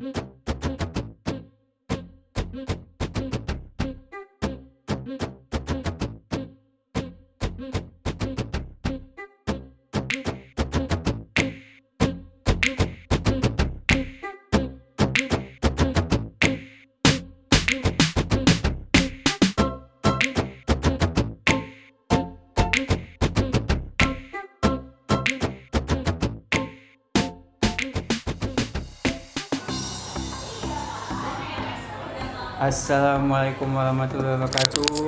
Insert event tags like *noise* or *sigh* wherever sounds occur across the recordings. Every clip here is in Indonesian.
Thank you. Assalamualaikum warahmatullahi wabarakatuh.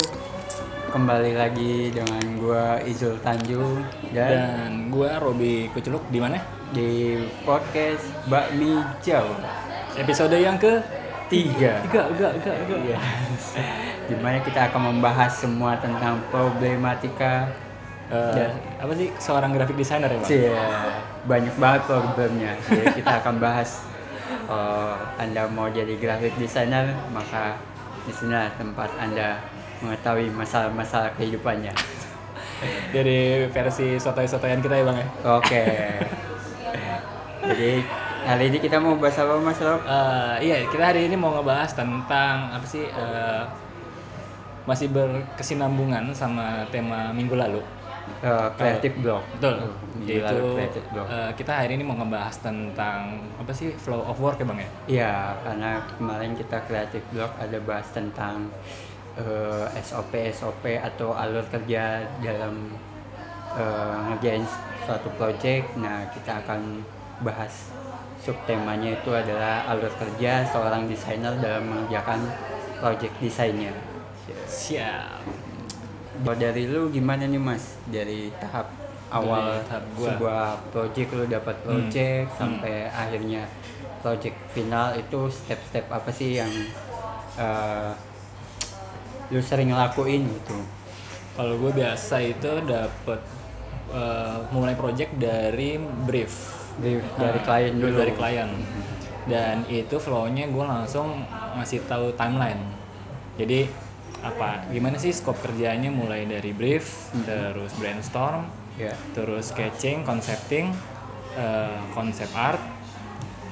Kembali lagi dengan gua Izul Tanjung dan, Dan gua Robi Kuculuk di mana? di podcast Bakmi Jauh Episode yang ke tiga. tiga, enggak, enggak, enggak. Iya. Di mana kita akan membahas semua tentang problematika Eh, Ya. apa sih seorang graphic designer ya, Bang? Cie, banyak banget problemnya. Jadi kita akan bahas oh, Anda mau jadi graphic designer, maka di sini tempat Anda mengetahui masalah-masalah kehidupannya. *laughs* Dari versi sotoy-sotoyan kita ya, Bang ya. Oke. Jadi hari ini kita mau bahas apa Mas Rob? Eh, iya, kita hari ini mau ngebahas tentang apa sih eh, masih berkesinambungan sama tema minggu lalu. Eh, Creative Block. Betul. Yaitu lalu Creative Block. eh, kita hari ini mau ngebahas tentang apa sih flow of work ya, Bang ya? Iya, karena kemarin kita Creative Block ada bahas tentang eh, SOP SOP atau alur kerja dalam eh, ngerjain suatu project. Nah, kita akan bahas subtemanya itu adalah alur kerja seorang desainer dalam mengerjakan project desainnya. Siap. Kalau dari lu gimana nih mas? Dari tahap awal Dari tahap gua. sebuah project lu dapat project sampai akhirnya project final itu step-step apa sih yang eh, lu sering ngelakuin gitu? Kalau gue biasa itu dapet eh, mulai project dari brief Dari, dari Nah, klien dulu. dari klien dan itu flownya gue langsung ngasih tahu timeline jadi apa gimana sih scope kerjanya mulai dari brief terus brainstorm Ya. terus sketching concepting konsep art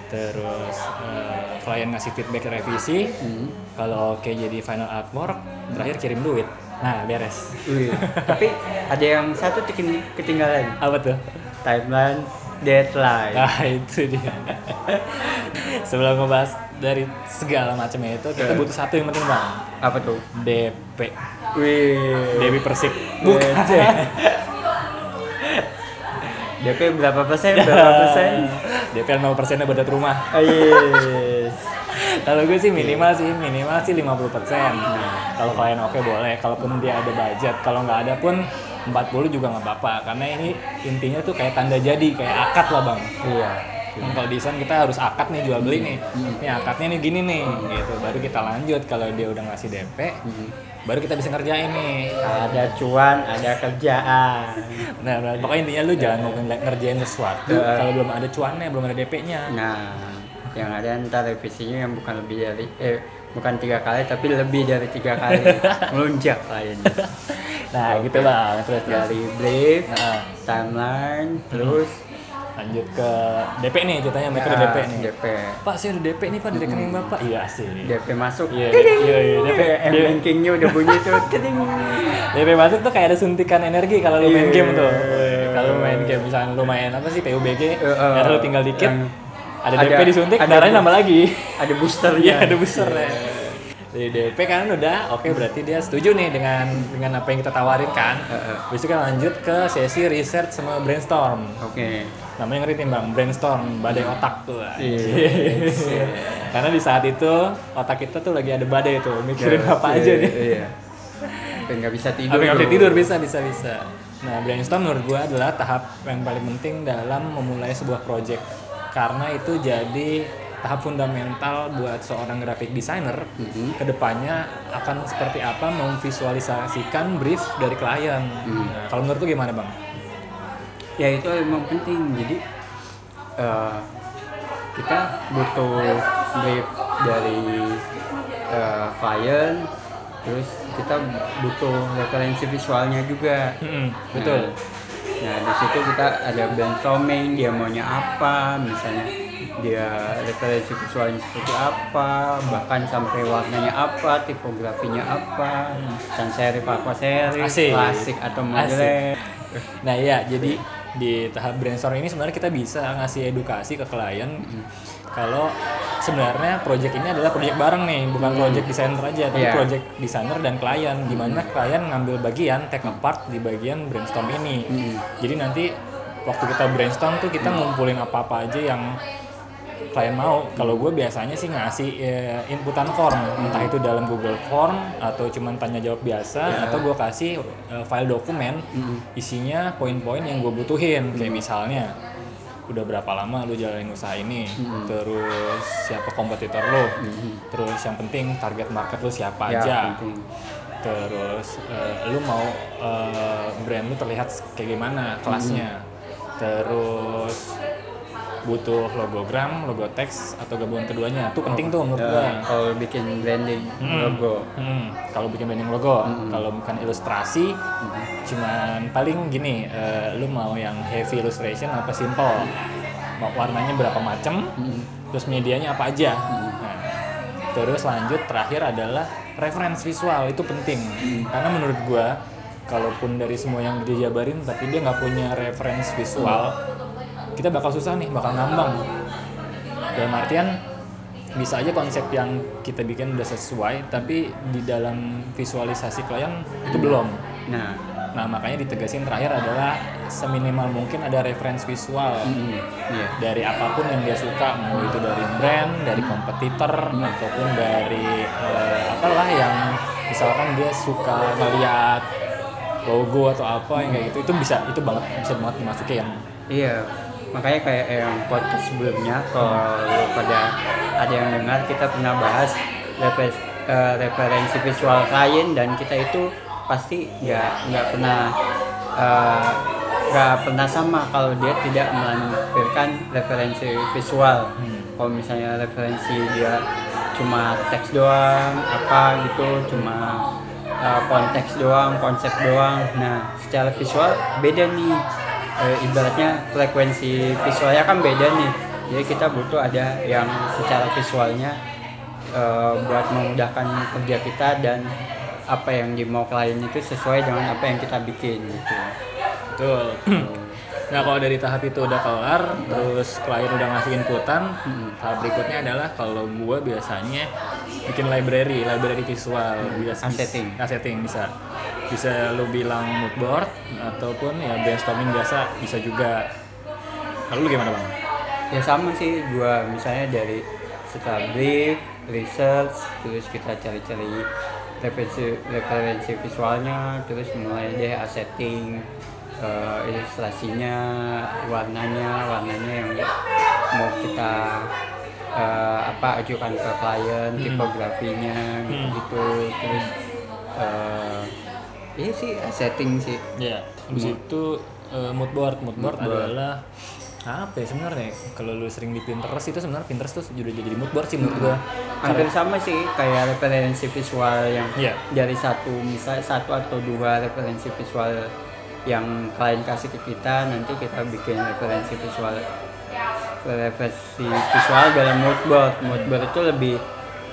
terus eh, klien ngasih feedback revisi Hmm. kalau oke jadi final artwork terakhir kirim duit nah beres Wih, *laughs* Tapi ada yang satu keting- ketinggalan apa tuh timeline deadline. Nah itu dia. *laughs* Sebelum ngebahas dari segala macamnya itu, kita butuh satu yang penting bang. Apa tuh? DP. Wih. Dewi Persik. DC. DP berapa persen? *laughs* Berapa persen? DP 0 persennya buat rumah. Ah, yes. *laughs* Kalau gue sih minimal sih minimal sih 50 persen. Kalau klien oke boleh. Kalaupun dia ada budget. Kalau nggak ada pun 40 juga nggak apa-apa. Karena ini intinya tuh kayak tanda jadi, kayak akad lah bang. Iya. Kan kalau desain kita harus akad nih jual beli nih. Ini akadnya nih gini nih, gitu. Baru kita lanjut kalau dia udah ngasih DP, baru kita bisa ngerjain nih. Ada cuan, ada kerjaan. Nah, nah, pokoknya intinya lu jangan mau nge- ngerjain sesuatu Heeh. kalau belum ada cuannya, belum ada DP-nya. Nah, yang ada ntar revisinya yang bukan lebih dari eh bukan tiga kali tapi lebih dari tiga kali *laughs* melunjak lainnya Nah, gitu bang. Terus terus. dari brief, Nah, timeline, terus lanjut ke DP nih ceritanya mereka udah ya, DP nih. DP. Pak, saya udah DP nih Pak di rekening Bapak. Iya sih. DP masuk. Iya, Tiding. iya, iya, DP. M bankingnya udah bunyi tuh. *laughs* tiding. DP masuk tuh kayak ada suntikan energi kalau lu main Iya. game tuh. Kalau main game misalnya lu main apa sih PUBG, darah lu tinggal dikit, ada ada- DP disuntik, ada darahnya nambah lagi. Ada boosternya. Iya, ada booster ya. Di DP kan udah, oke berarti dia setuju nih dengan dengan apa yang kita tawarin kan. Kan lanjut ke sesi research sama brainstorm. Oke. Namanya ngeri bang, brainstorm, badai otak tuh. Iya. Karena di saat itu otak kita tuh lagi ada badai tuh, mikirin apa aja nih. Iya. Sampai nggak bisa tidur. Nggak bisa tidur bisa bisa bisa. Nah brainstorm menurut gua adalah tahap yang paling penting dalam memulai sebuah project karena itu jadi tahap fundamental buat seorang graphic designer Mhm. ke depannya akan seperti apa memvisualisasikan brief dari klien. Mhm. Nah, kalau menurut lu gimana bang? ya itu emang penting jadi eh, kita butuh brief dari eh, klien terus kita butuh referensi visualnya juga Betul. nah di situ kita ada brainstorming dia maunya apa misalnya dia referensi visualnya seperti apa bahkan sampai warnanya apa tipografinya apa sans serif apa serif Asik. klasik atau modern Nah iya, jadi di tahap brainstorm ini sebenarnya kita bisa ngasih edukasi ke klien kalau sebenarnya project ini adalah project bareng nih, bukan project designer aja, tapi Iya. project designer dan klien. Di mana klien ngambil bagian, take a part di bagian brainstorm ini. Jadi nanti waktu kita brainstorm tuh kita ngumpulin apa-apa aja yang klien mau. Kalau gue biasanya sih ngasih eh, inputan form, entah itu dalam Google Form atau cuman tanya jawab biasa, atau gue kasih eh, file dokumen isinya poin-poin yang gue butuhin. Kayak misalnya udah berapa lama lu jalanin usaha ini, terus siapa kompetitor lu, terus yang penting target market lu siapa ya aja, penting. Terus eh, lu mau eh, brand lu terlihat kayak gimana kelasnya? Terus butuh logogram, logo teks atau gabungan keduanya. Itu penting tuh menurut gua. Ya, kalau bikin branding logo. Hmm, kalau bikin branding logo, kalau bukan ilustrasi, cuman paling gini, eh, lu mau yang heavy illustration apa simple, mau warnanya berapa macam, terus medianya apa aja. Nah, terus lanjut terakhir adalah reference visual. Itu penting, karena menurut gua, kalaupun dari semua yang dijabarin tapi dia nggak punya reference visual, kita bakal susah nih, bakal ngambang. Dalam artian bisa aja konsep yang kita bikin udah sesuai tapi di dalam visualisasi klien itu belum. Nah. Nah makanya ditegasin terakhir adalah seminimal mungkin ada reference visual. Mm, iya. Dari apa pun yang dia suka mau itu dari brand dari kompetitor ataupun dari eh, apalah yang misalkan dia suka ngeliat logo atau apa yang kayak gitu itu bisa itu banget bisa banget dimasukin. Iya, makanya kayak yang podcast sebelumnya kalau pada ada yang dengar kita pernah bahas refer- eh, referensi visual klien dan kita itu pasti nggak nggak pernah eh, nggak pernah sama kalau dia tidak melampirkan referensi visual. Kalau misalnya referensi dia cuma teks doang, apa gitu, cuma uh, konteks doang, konsep doang. Nah, secara visual beda nih. Eh, ibaratnya frekuensi visualnya kan beda nih. Jadi kita butuh ada yang secara visualnya eh, buat memudahkan kerja kita dan apa yang dimau klien itu sesuai dengan apa yang kita bikin gitu. betul Nah kalau dari tahap itu udah kelar, terus klien udah ngasih inputan, tahap berikutnya adalah kalau gua biasanya bikin library, library visual, biasa Assetting. setting bisa, bisa lu bilang mood board ataupun ya brainstorming biasa bisa juga. Kalau lu gimana bang? Ya sama sih gua misalnya dari setelah brief, research, terus kita cari-cari referensi referensi visualnya, terus mulai deh setting eh, ilustrasinya, warnanya, warnanya yang mau kita eh, apa ajukan ke klien, tipografinya gitu, terus eh, ini sih setting sih. Ya, habis itu eh, mood board, mood board Mood board. adalah apa ya sebenarnya? Kalau lu sering di Pinterest itu sebenarnya Pinterest tuh udah jadi mood board sih menurut gua. hampir sama sih kayak referensi visual yang Iya. dari satu misal satu atau dua referensi visual yang klien kasih ke kita nanti kita bikin referensi visual referensi visual dalam mood board mood board itu lebih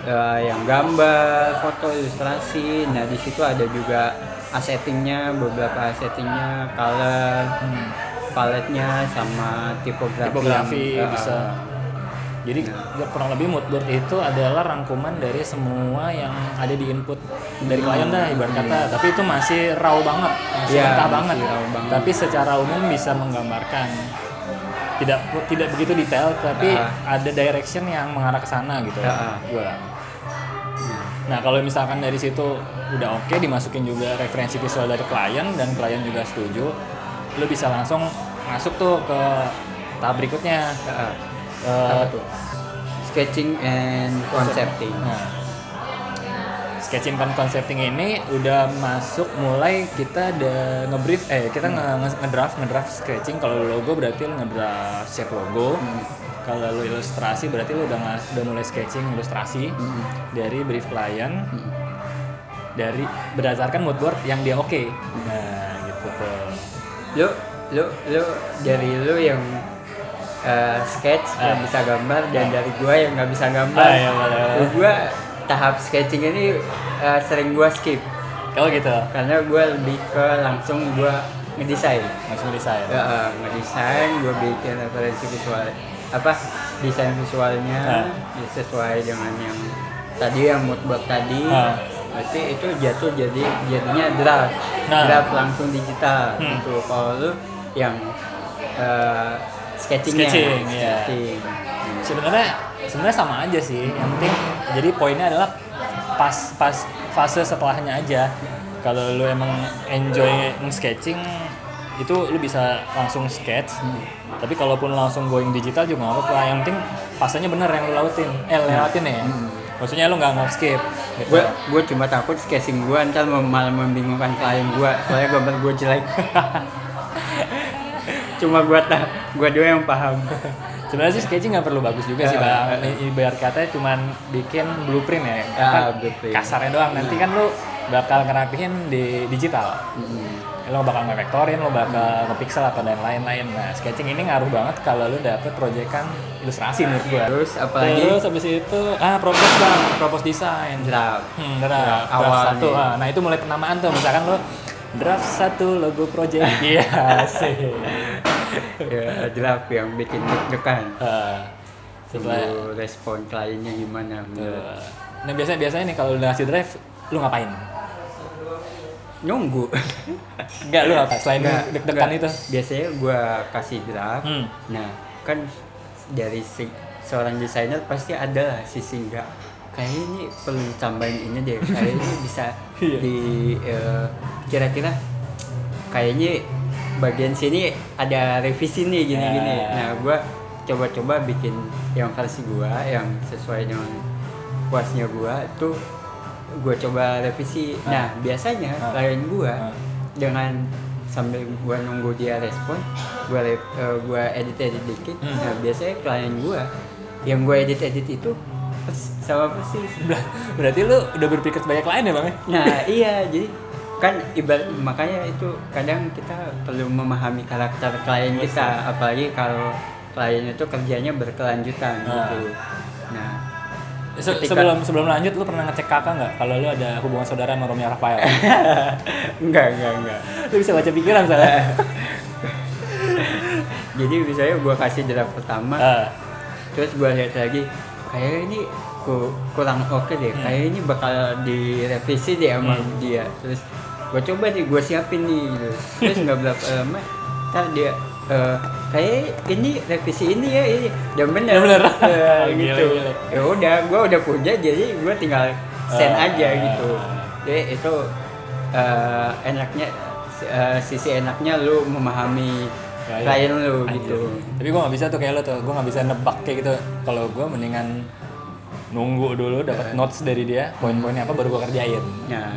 eh, yang gambar foto ilustrasi nah di situ ada juga assettingnya beberapa assettingnya color paletnya sama tipografi, tipografi yang, eh, bisa. Jadi ya kurang lebih mood board itu adalah rangkuman dari semua yang ada di input dari klien dah ibarat kata. Tapi itu masih raw banget masih Iya, mentah banget. raw banget. tapi secara umum bisa menggambarkan. Tidak tidak begitu detail tapi Ah. ada direction yang mengarah ke sana gitu. Ah, ah. gua Nah kalau misalkan dari situ udah oke dimasukin juga referensi visual dari klien dan klien juga setuju, lu bisa langsung masuk tuh ke tahap berikutnya. Eh, apa tuh? Sketching and concepting Nah, sketching dan concepting ini udah masuk mulai kita ada ngebrief eh kita nge- ngedraft ngedraft sketching. Kalau logo berarti ngedraft shape logo kalau lu ilustrasi berarti lu udah ngas- udah mulai sketching ilustrasi dari brief klien dari berdasarkan mood board yang dia oke nah gitu tuh lu lu lu dari lu yang eh, sketch yang Ah. bisa gambar dan dari gua yang nggak bisa gambar. Ah, iya. Terus gua tahap sketching ini eh, sering gua skip Kalau gitu, karena gua lebih ke langsung gua ngedesain. langsung desain. Ya, eh, ngedesain, gue bikin referensi visual apa desain visualnya ya, sesuai dengan yang tadi yang mood board tadi. Ah. Berarti itu jatuh jadi jadinya draft, Nah. draft langsung digital. Hmm. Gitu. Kalau lu yang eh, sketchingnya, Sketching, iya. sketching. Hmm. Sebenarnya sebenarnya sama aja sih. Yang penting jadi poinnya adalah pas pas fase setelahnya aja. Kalau lu emang enjoy sketching itu lu bisa langsung sketch. Tapi kalaupun langsung going digital juga nggak apa-apa. Yang penting fasenya bener yang lu lautin. Eh lewatin ya. Maksudnya lu nggak nggak skip. Gitu. Gue gue cuma takut sketching gue ntar malah membingungkan klien gue soalnya gambar gue jelek. *laughs* cuma gue tak gue doang yang paham. Sebenarnya sih sketching nggak perlu bagus juga sih Ya, bang. ya. Ibarat katanya cuman bikin blueprint ya. Ya, Kan blueprint. Kasarnya doang. Nanti kan lu bakal ngerapihin di digital. Hmm. Lo bakal ngevektorin, lo bakal ngepixel atau dan lain-lain. Nah, sketching ini ngaruh banget kalau lu dapet proyekan ilustrasi menurut gua. Terus apalagi Terus habis itu ah propose bang, propose desain. draft. Hmm, draft, Draft draft awal satu. Ah, nah itu mulai penamaan tuh. Misalkan lo draft satu logo project. *laughs* Iya sih. ya draft yang bikin deg-degan. Ah, setelah Tunggu respon kliennya gimana menurut Uh, Nah biasanya biasanya nih kalau udah ngasih drive, lu ngapain? Nunggu Enggak lu apa? Selain deg-degan itu. biasanya gua kasih draft Hmm. nah kan dari si, seorang desainer pasti ada sisi enggak kayaknya ini perlu ditambahin ini deh kayaknya bisa *laughs* Iya. di eh, kira-kira kayaknya bagian sini ada revisi nih gini-gini Ya. nah gua coba-coba bikin yang versi gua yang sesuai dengan puasnya gua tuh gua coba revisi Ah. nah biasanya Ah. klien gua Ah. dengan sambil gua nunggu dia respon gua re- eh, gua edit edit dikit Hmm. nah biasanya klien gua yang gua edit edit itu pers- sama persis Ber- Berarti lu udah berpikir sebanyak lain ya bang? nah iya jadi kan ibarat makanya itu kadang kita perlu memahami karakter klien kita apalagi kalau klien itu kerjanya berkelanjutan gitu Se- Ketika- sebelum sebelum lanjut lu pernah ngecek kakak nggak kalau lu ada hubungan saudara sama Romi Rafael? *laughs* enggak enggak enggak lu bisa baca pikiran soalnya. *laughs* jadi misalnya gua kasih draft pertama Ah, terus gue lihat lagi kayak ini ku- kurang oke deh Hmm. kayak ini bakal direvisi deh sama Hmm. dia terus gue coba nih gue siapin nih gitu. terus nggak berapa lama ntar dia eh, kayak ini revisi ini ya ini dan bener, Yang bener. *laughs* Gila, gitu ya udah gue udah punya jadi gue tinggal send Ah. aja gitu jadi itu eh, enaknya eh, sisi enaknya lu memahami Ya, klien lu Anjir. gitu Tapi gue nggak bisa tuh kayak lo tuh, gue nggak bisa nebak kayak gitu. Kalau gue mendingan nunggu dulu dapat notes dari dia, poin-poinnya apa baru gue kerjain. Nah,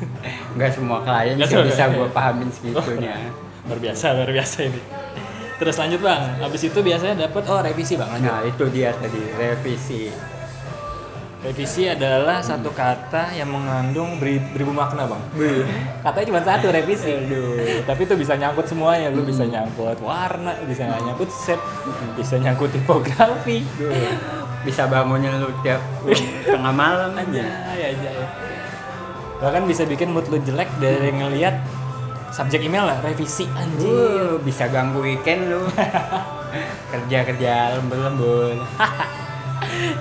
*laughs* nggak semua klien semua bisa gue pahamin segitunya. Luar biasa, luar biasa ini. Terus lanjut bang, habis itu biasanya dapat oh revisi bang lanjut. Nah, itu dia tadi revisi. Revisi adalah satu kata yang mengandung beri- beribu makna bang. Katanya cuma satu revisi. Tapi itu bisa nyangkut semuanya. Lu bisa nyangkut warna, bisa nyangkut set, bisa nyangkut tipografi. Bisa bangunin lu tiap tengah malam aja ya aja ya. Bahkan bisa bikin mood lu jelek dari ngelihat subjek email lah revisi anjir. Uh, bisa ganggu weekend lu. *laughs* kerja kerja lembur-lembur. *laughs*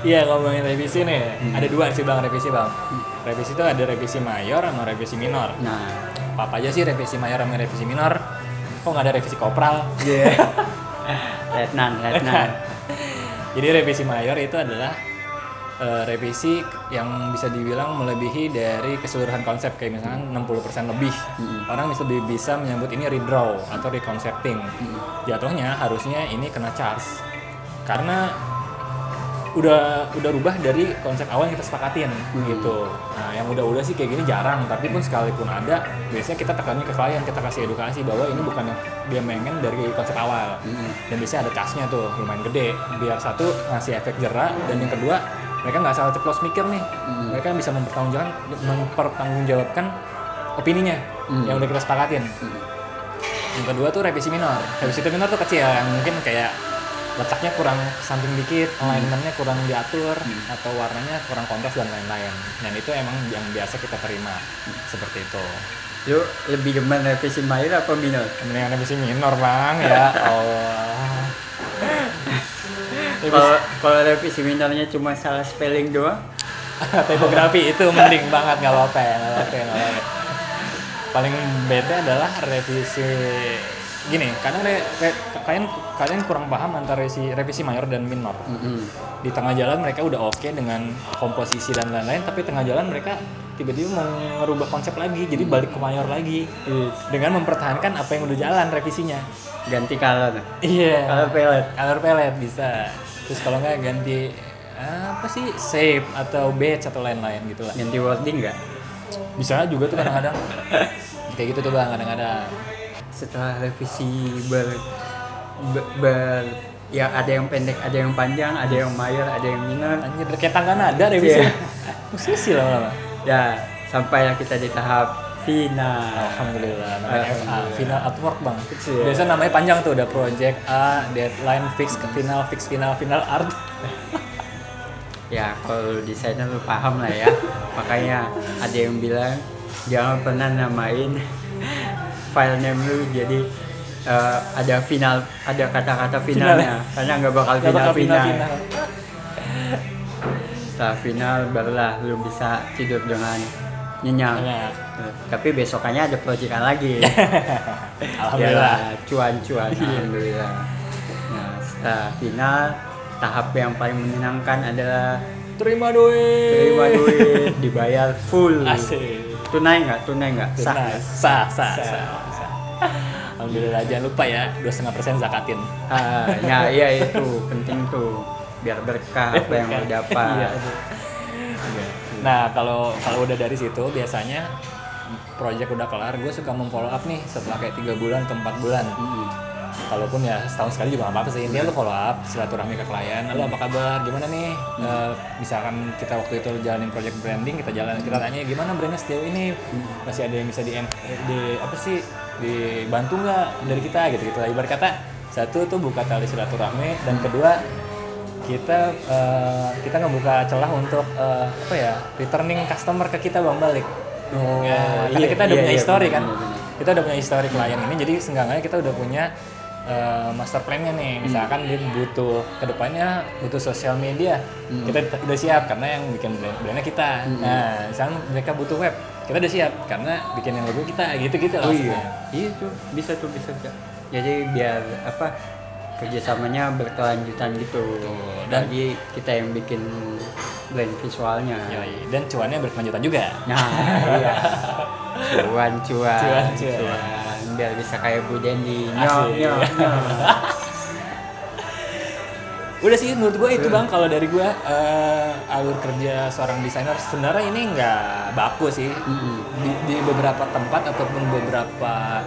Iya ngomongin revisi nih, ada dua sih bang revisi bang. Revisi itu ada revisi mayor sama revisi minor. Nah, Apa aja sih revisi mayor sama revisi minor? Kok nggak ada revisi kopral? *laughs* yeah. letnan, letnan. Jadi revisi mayor itu adalah eh, revisi yang bisa dibilang melebihi dari keseluruhan konsep kayak misalkan 60% lebih. Orang bisa lebih bisa menyebut ini redraw atau reconcepting. Jatuhnya harusnya ini kena charge. Karena udah udah rubah dari konsep awal yang kita sepakatin gitu. Nah, yang udah-udah sih kayak gini jarang, tapi pun sekalipun ada, biasanya kita tekannya ke klien, kita kasih edukasi bahwa ini bukan yang dia pengen dari konsep awal. Dan biasanya ada casnya tuh lumayan gede, biar satu ngasih efek jerak dan yang kedua mereka nggak salah ceplos mikir nih, mereka bisa mempertanggungjawabkan mempertanggungjawabkan opininya yang udah kita sepakatin. Yang kedua tuh revisi minor. Revisi minor tuh kecil yang mungkin kayak letaknya kurang samping dikit, alignmentnya kurang diatur, atau warnanya kurang kontras dan lain-lain. Dan itu emang yang biasa kita terima seperti itu. Lu lebih demen revisi minor apa minor? Mendingan revisi minor bang ya *laughs* Allah. Kalau kalau revisi minornya cuma salah spelling doang, *laughs* tipografi itu mending banget nggak apa-apa ya nggak apa-apa apa-apa. paling bete adalah revisi gini kadang re- re- kalian kalian kurang paham antara revisi revisi mayor dan minor. Di tengah jalan mereka udah oke dengan komposisi dan lain-lain tapi tengah jalan mereka tiba-tiba mau ngerubah konsep lagi jadi balik ke mayor lagi. Dengan mempertahankan apa yang udah jalan revisinya. Ganti color, iya. Color palette. color palette bisa terus kalau nggak ganti apa sih shape atau badge atau lain-lain gitu lah ganti wording nggak? bisa juga tuh kadang-kadang *laughs* kayak gitu tuh bang kadang-kadang Setelah revisi ber, ber, ber- ya ada yang pendek, ada yang panjang, ada yang mayor, ada yang minor. anjir kayak tangga nada revisi Iya. musisi lah lama Ya sampailah kita di tahap final. Alhamdulillah namanya FA final artwork bang Kecil ya. biasa namanya panjang tuh udah project A deadline fix ke final fix final final art *laughs* Ya kalau desainer lu paham lah ya. *laughs* Makanya ada yang bilang jangan pernah namain *laughs* file name lu jadi eh, ada final, ada kata-kata finalnya karena nggak bakal final bakal final. final Setelah final barulah lu bisa tidur dengan nyenyak. Nyenyak. Tapi besokannya ada proyekan lagi. *laughs* alhamdulillah. Ya, cuan-cuan. Alhamdulillah. Nah, setelah final tahap yang paling menyenangkan adalah terima duit. Terima duit. Dibayar full. Asik. Tunai nggak? Tunai nggak? Sah Sah, sah, sah, sah. Alhamdulillah jangan lupa ya dua setengah persen zakatin. Ah, ya iya itu penting tuh. Biar berkah apa yang lo dapat. Iya. Nah kalau kalau udah dari situ biasanya project udah kelar, gue suka memfollow up nih setelah kayak tiga bulan atau empat bulan. Mm. Kalaupun ya setahun sekali juga gak apa-apa sih. Intinya lu follow up, silaturahmi ke klien. Lalu apa kabar? Gimana nih? Eh, misalkan kita waktu itu jalanin project branding, kita jalan, kita tanya gimana brandnya sejauh ini? Masih ada yang bisa di, di apa sih? Dibantu nggak dari kita gitu gitu. Ibarat kata satu tuh buka tali silaturahmi dan kedua kita eh, kita ngebuka celah untuk eh, apa ya returning customer ke kita bang balik. Oh, Ya, karena iya, kita udah iya, punya iya, history benar, kan. benar, benar. kita udah punya history klien ini jadi seenggaknya kita udah punya eh, master plan-nya nih. Misalkan dia butuh ke depannya butuh sosial media kita t- udah siap karena yang bikin brand brandnya kita. Nah misalkan mereka butuh web kita udah siap karena bikin yang logo kita gitu gitu oh iya. iya tuh. Bisa tuh bisa bisa jadi biar apa kerjasamanya berkelanjutan gitu. Dan- dan kita yang bikin brand visualnya. Dan cuannya berkelanjutan juga. Nah iya. Cuan cuan. Cuan, cuan. biar bisa kayak Bu Dendi nyok nyok Udah sih menurut gue itu bang kalau dari gue eh, alur kerja seorang desainer sebenarnya ini nggak baku sih. Di, di beberapa tempat ataupun beberapa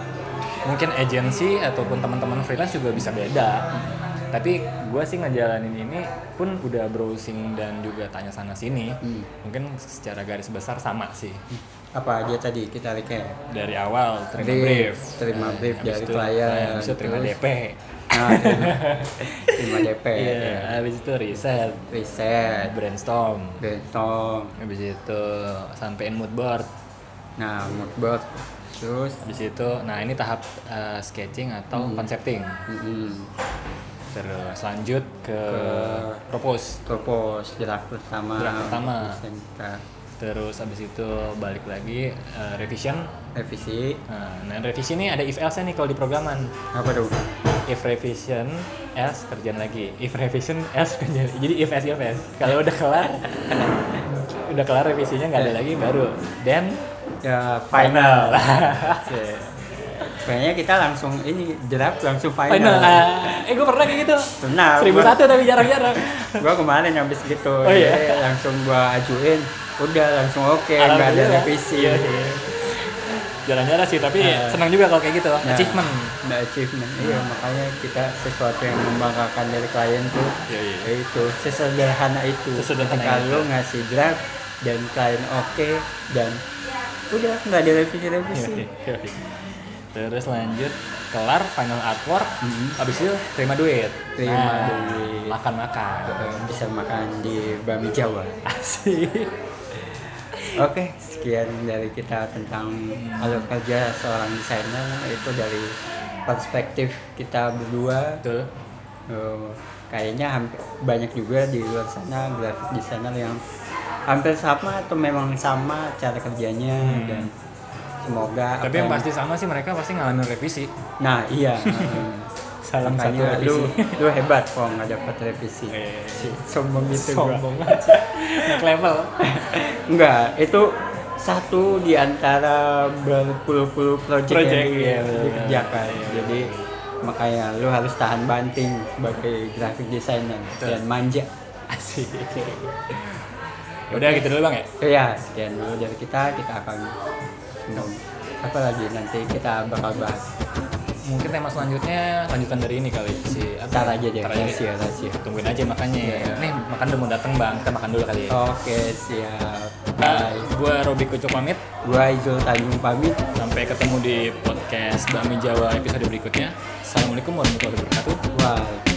mungkin agensi ataupun teman-teman freelance juga bisa beda. Tapi gue sih ngejalanin ini pun udah browsing dan juga tanya sana sini. Hmm. Mungkin secara garis besar sama sih. apa aja tadi kita recap Dari awal terima Brief, brief, terima brief habis dari klien, itu terima DP. nah terima, DP Iya, ya. habis itu riset, riset brainstorm, brainstorm habis itu sampein mood board nah mood board terus? Habis itu nah ini tahap uh, sketching atau concepting mm, terus lanjut ke, Ke- propose. propose draft pertama Draft pertama. terus habis itu balik lagi uh, revision. Revisi. Nah, nah revisi ini ada if else nih kalau di programan. Apa tuh? If revision else kerjaan lagi. If revision else kerjaan jadi if else if else. Kalau udah kelar *laughs* udah kelar revisinya nggak ada lagi baru. Then ya final Cek. *laughs* kayaknya kita langsung ini draft langsung final, final Ah, eh gue pernah kayak gitu Pernah, seribu satu tapi jarang-jarang *laughs* gua kemarin habis gitu Oh, iya? Jadi langsung gua ajuin udah langsung oke nggak ada revisi Iya, iya. Jarang-jarang sih, tapi Nah. senang juga kalau kayak gitu. Nah, Achievement. Ada achievement. Iya, makanya kita sesuatu yang membanggakan dari klien tuh Iya, iya. ya itu sesederhana itu. Sesederhana Ketika itu. lu ngasih draft dan klien oke dan udah nggak ada revisi-revisi. Iya, Terus lanjut kelar final artwork Mhm. habis itu terima duit Terima Nah, duit. makan makan bisa makan di Bami Jawa. *laughs* asik Oke, sekian dari kita tentang alur kerja seorang desainer itu dari perspektif kita berdua. betul Eh, kayaknya hampir, banyak juga di luar sana graphic designer yang hampir sama atau memang sama cara kerjanya Hmm. dan semoga tapi apa yang pasti sama sih mereka pasti ngalamin revisi. Nah iya. *laughs* Salam satu revisi. lu lu hebat kok nggak dapat revisi. Eh, sombong gitu gua. sombong aja. Naik level. *laughs* Enggak itu satu di antara berpuluh-puluh project, Project, yang iya, yang benar. dikerjakan jadi makanya lu harus tahan banting sebagai graphic designer Betul. dan manja. Asik *laughs* udah gitu dulu bang ya? Ya sekian dulu dari kita. Kita akan apa lagi nanti kita bakal bahas? Mungkin tema selanjutnya lanjutan dari ini kali si apa? Ntar aja deh, Ntar aja rahasia, rahasia. tungguin aja makanya Iya. nih makan udah mau dateng bang. Kita makan dulu kali ya. Oke siap. Nah, bye. gue Robi Kucuk pamit. Gua Izul Tanjung pamit. Sampai ketemu di podcast Bami Jawa episode berikutnya. Assalamualaikum warahmatullahi wabarakatuh. Wah.